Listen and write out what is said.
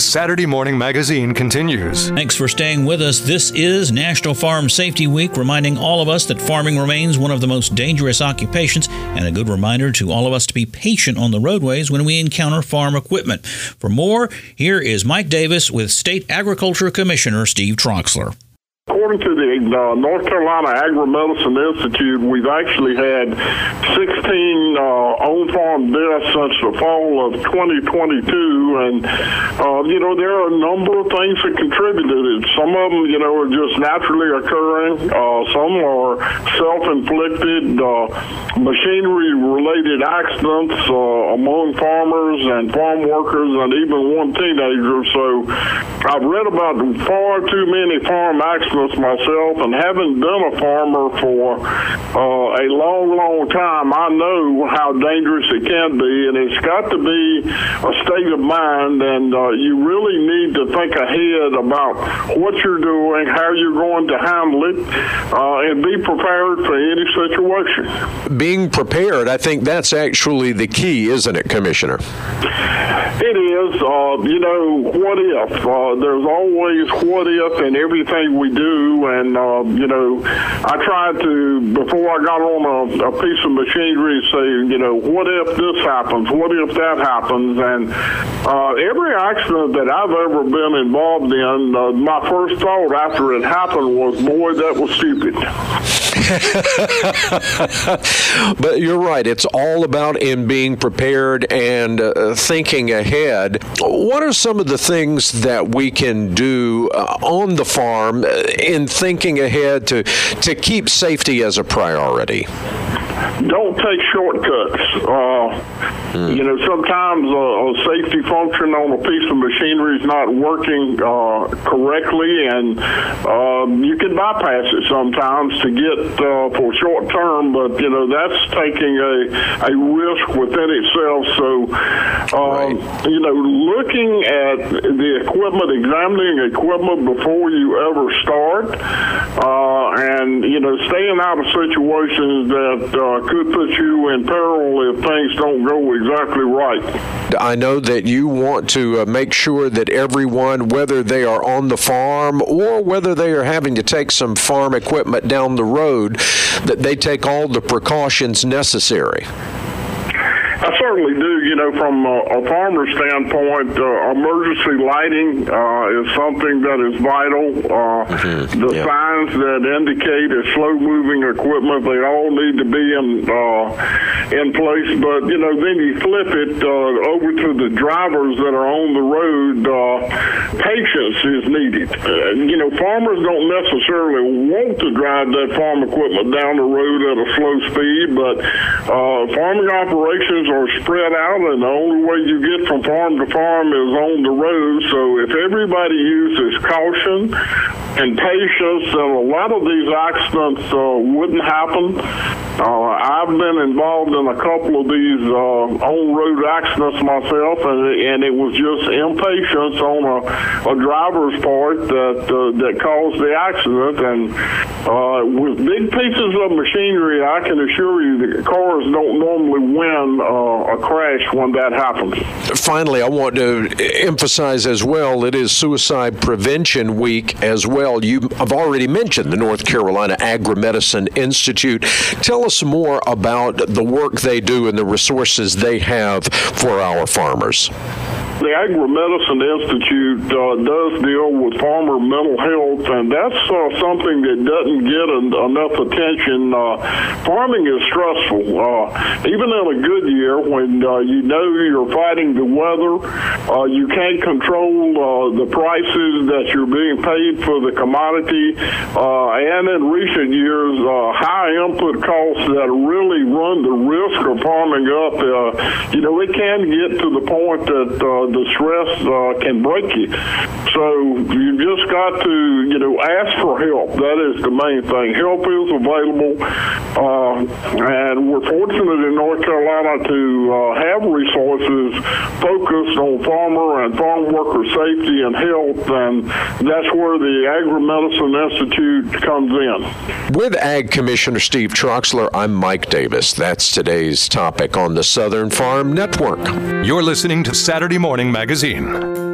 Saturday Morning Magazine continues. Thanks for staying with us. This is National Farm Safety Week, reminding all of us that farming remains one of the most dangerous occupations, and a good reminder to all of us to be patient on the roadways when we encounter farm equipment. For more, here is Mike Davis with State Agriculture Commissioner Steve Troxler. According to the uh, North Carolina Agri-Medicine Institute, we've actually had 16 uh, on-farm deaths since the fall of 2022, and uh, you know there are a number of things that contributed. Some of them, you know, are just naturally occurring. Uh, some are self-inflicted, uh, machinery-related accidents uh, among farmers and farm workers, and even one teenager. So I've read about far too many farm accidents myself, and having been a farmer for uh, a long, long time, I know how dangerous it can be, and it's got to be a state of mind, and uh, you really need to think ahead about what you're doing, how you're going to handle it, uh, and be prepared for any situation. Being prepared, I think that's actually the key, isn't it, Commissioner? It is. Uh, you know, what if? Uh, there's always what if in everything we do. And, uh, you know, I tried to, before I got on a, a, piece of machinery, say, you know, what if this happens? What if that happens? And uh, every accident that I've ever been involved in, uh, my first thought after it happened was, boy, that was stupid. but you're right. It's all about in being prepared and uh, thinking ahead. What are some of the things that we can do uh, on the farm uh, in thinking ahead to to keep safety as a priority? Don't take shortcuts. Uh, mm. You know, sometimes a, a, safety function on a piece of machinery is not working uh, correctly, and uh, you can bypass it sometimes to get uh, for short term. But you know, that's taking a a risk within itself. So, um, right. you know, looking at the equipment, examining equipment before you ever start, uh, and you know, staying out of situations that uh, could put you in peril if things don't go exactly right. I know that you want to uh, make sure that everyone, whether they are on the farm or whether they are having to take some farm equipment down the road, that they take all the precautions necessary. I certainly do. You know, from a, a farmer's standpoint, uh, emergency lighting uh, is something that is vital. Uh, mm-hmm. The yeah. signs that indicate a slow-moving equipment, they all need to be in uh, in place. But you know, then you flip it uh, over to the drivers that are on the road. Uh, patience is needed. you know, farmers don't necessarily want to drive that farm equipment down the road at a slow speed, but farming operations are spread out, and the only way you get from farm to farm is on the road. So if everybody uses caution and patience, then a lot of these accidents uh, wouldn't happen. Uh, I've been involved in a couple of these uh, on-road accidents myself, and, and it was just impatience on a, a driver's part that uh, that caused the accident. And uh, with big pieces of machinery, I can assure you that cars don't normally win uh, a crash when that happens. Finally, I want to emphasize as well it is Suicide Prevention Week as well. You have already mentioned the North Carolina Agri-Medicine Institute. Tell us more about the work they do and the resources they have for our farmers. The Agri-Medicine Institute uh, does deal with farmer mental health, and that's uh, something that doesn't get en- enough attention. Uh, farming is stressful. Uh, even in a good year, when uh, you know you're fighting the weather, uh, you can't control the prices that you're being paid for the commodity, and in recent years, high input costs that really run the risk of farming up. you know, it can get to the point that the stress uh, can break you. So you just got to, you know, ask for help. That is the main thing. Help is available, uh, and we're fortunate in North Carolina to uh, have resources focused on farmer and farm worker safety and health, and that's where the Agri-Medicine Institute comes in. With Ag Commissioner Steve Troxler, I'm Mike Davis. That's today's topic on the Southern Farm Network. You're listening to Saturday Morning Magazine.